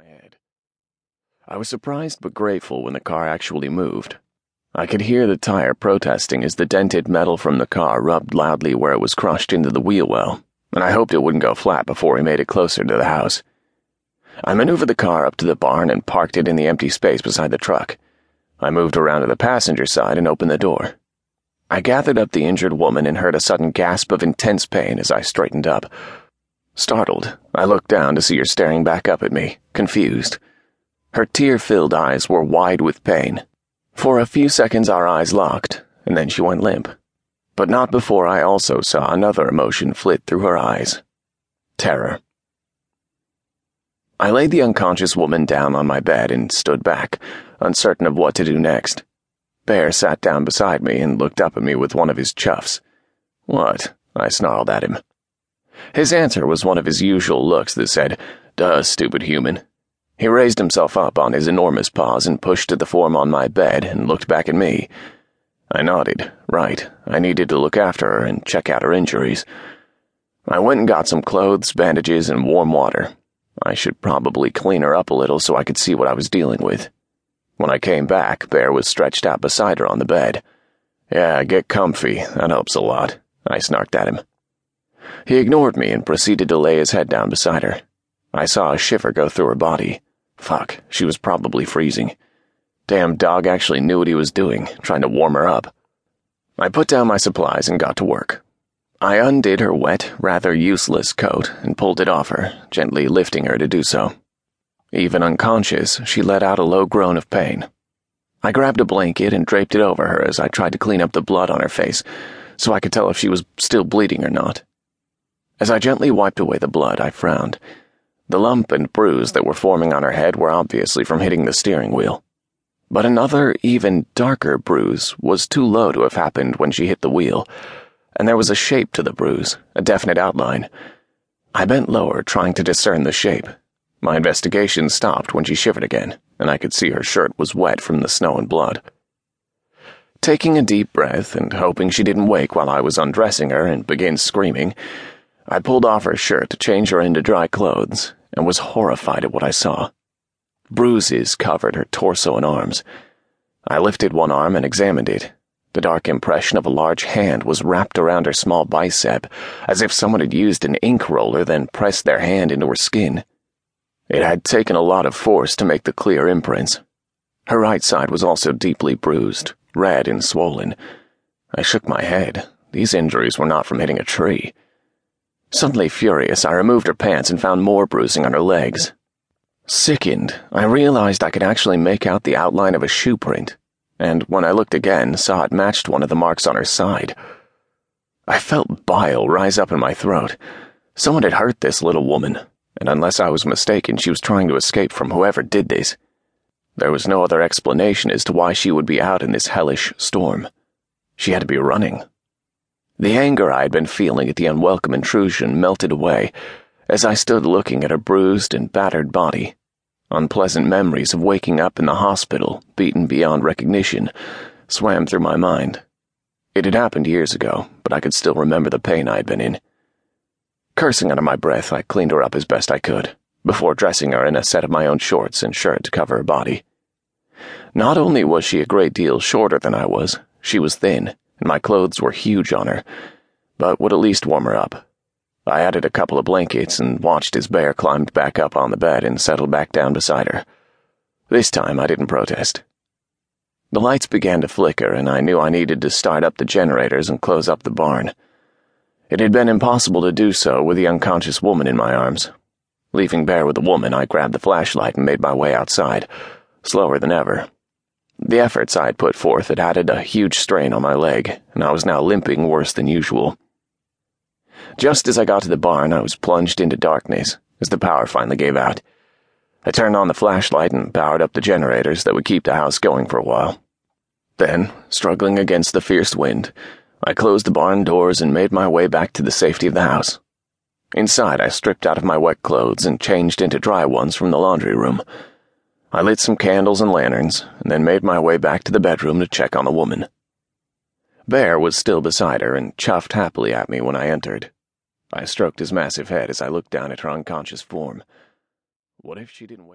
my head. I was surprised but grateful when the car actually moved. I could hear the tire protesting as the dented metal from the car rubbed loudly where it was crushed into the wheel well, and I hoped it wouldn't go flat before we made it closer to the house. I maneuvered the car up to the barn and parked it in the empty space beside the truck. I moved around to the passenger side and opened the door. I gathered up the injured woman and heard a sudden gasp of intense pain as I straightened up. Startled, I looked down to see her staring back up at me, confused. Her tear filled eyes were wide with pain. For a few seconds, our eyes locked, and then she went limp. But not before I also saw another emotion flit through her eyes terror. I laid the unconscious woman down on my bed and stood back, uncertain of what to do next. Bear sat down beside me and looked up at me with one of his chuffs. What? I snarled at him. His answer was one of his usual looks that said, Duh, stupid human. He raised himself up on his enormous paws and pushed at the form on my bed and looked back at me. I nodded. Right, I needed to look after her and check out her injuries. I went and got some clothes, bandages, and warm water. I should probably clean her up a little so I could see what I was dealing with. When I came back, Bear was stretched out beside her on the bed. Yeah, get comfy. That helps a lot. I snarked at him. He ignored me and proceeded to lay his head down beside her. I saw a shiver go through her body. Fuck, she was probably freezing. Damn dog actually knew what he was doing, trying to warm her up. I put down my supplies and got to work. I undid her wet, rather useless coat and pulled it off her, gently lifting her to do so. Even unconscious, she let out a low groan of pain. I grabbed a blanket and draped it over her as I tried to clean up the blood on her face so I could tell if she was still bleeding or not. As I gently wiped away the blood, I frowned. The lump and bruise that were forming on her head were obviously from hitting the steering wheel. But another, even darker bruise was too low to have happened when she hit the wheel, and there was a shape to the bruise, a definite outline. I bent lower, trying to discern the shape. My investigation stopped when she shivered again, and I could see her shirt was wet from the snow and blood. Taking a deep breath and hoping she didn't wake while I was undressing her and begin screaming, I pulled off her shirt to change her into dry clothes and was horrified at what I saw. Bruises covered her torso and arms. I lifted one arm and examined it. The dark impression of a large hand was wrapped around her small bicep, as if someone had used an ink roller, then pressed their hand into her skin. It had taken a lot of force to make the clear imprints. Her right side was also deeply bruised, red and swollen. I shook my head. These injuries were not from hitting a tree. Suddenly furious, I removed her pants and found more bruising on her legs. Sickened, I realized I could actually make out the outline of a shoe print, and when I looked again, saw it matched one of the marks on her side. I felt bile rise up in my throat. Someone had hurt this little woman, and unless I was mistaken, she was trying to escape from whoever did this. There was no other explanation as to why she would be out in this hellish storm. She had to be running. The anger I had been feeling at the unwelcome intrusion melted away as I stood looking at her bruised and battered body. Unpleasant memories of waking up in the hospital, beaten beyond recognition, swam through my mind. It had happened years ago, but I could still remember the pain I had been in. Cursing under my breath, I cleaned her up as best I could, before dressing her in a set of my own shorts and shirt to cover her body. Not only was she a great deal shorter than I was, she was thin and my clothes were huge on her, but would at least warm her up. I added a couple of blankets and watched as Bear climbed back up on the bed and settled back down beside her. This time I didn't protest. The lights began to flicker, and I knew I needed to start up the generators and close up the barn. It had been impossible to do so with the unconscious woman in my arms. Leaving Bear with the woman, I grabbed the flashlight and made my way outside, slower than ever. The efforts I had put forth had added a huge strain on my leg, and I was now limping worse than usual. Just as I got to the barn, I was plunged into darkness as the power finally gave out. I turned on the flashlight and powered up the generators that would keep the house going for a while. Then, struggling against the fierce wind, I closed the barn doors and made my way back to the safety of the house. Inside, I stripped out of my wet clothes and changed into dry ones from the laundry room. I lit some candles and lanterns, and then made my way back to the bedroom to check on the woman. Bear was still beside her and chuffed happily at me when I entered. I stroked his massive head as I looked down at her unconscious form. What if she didn't wake?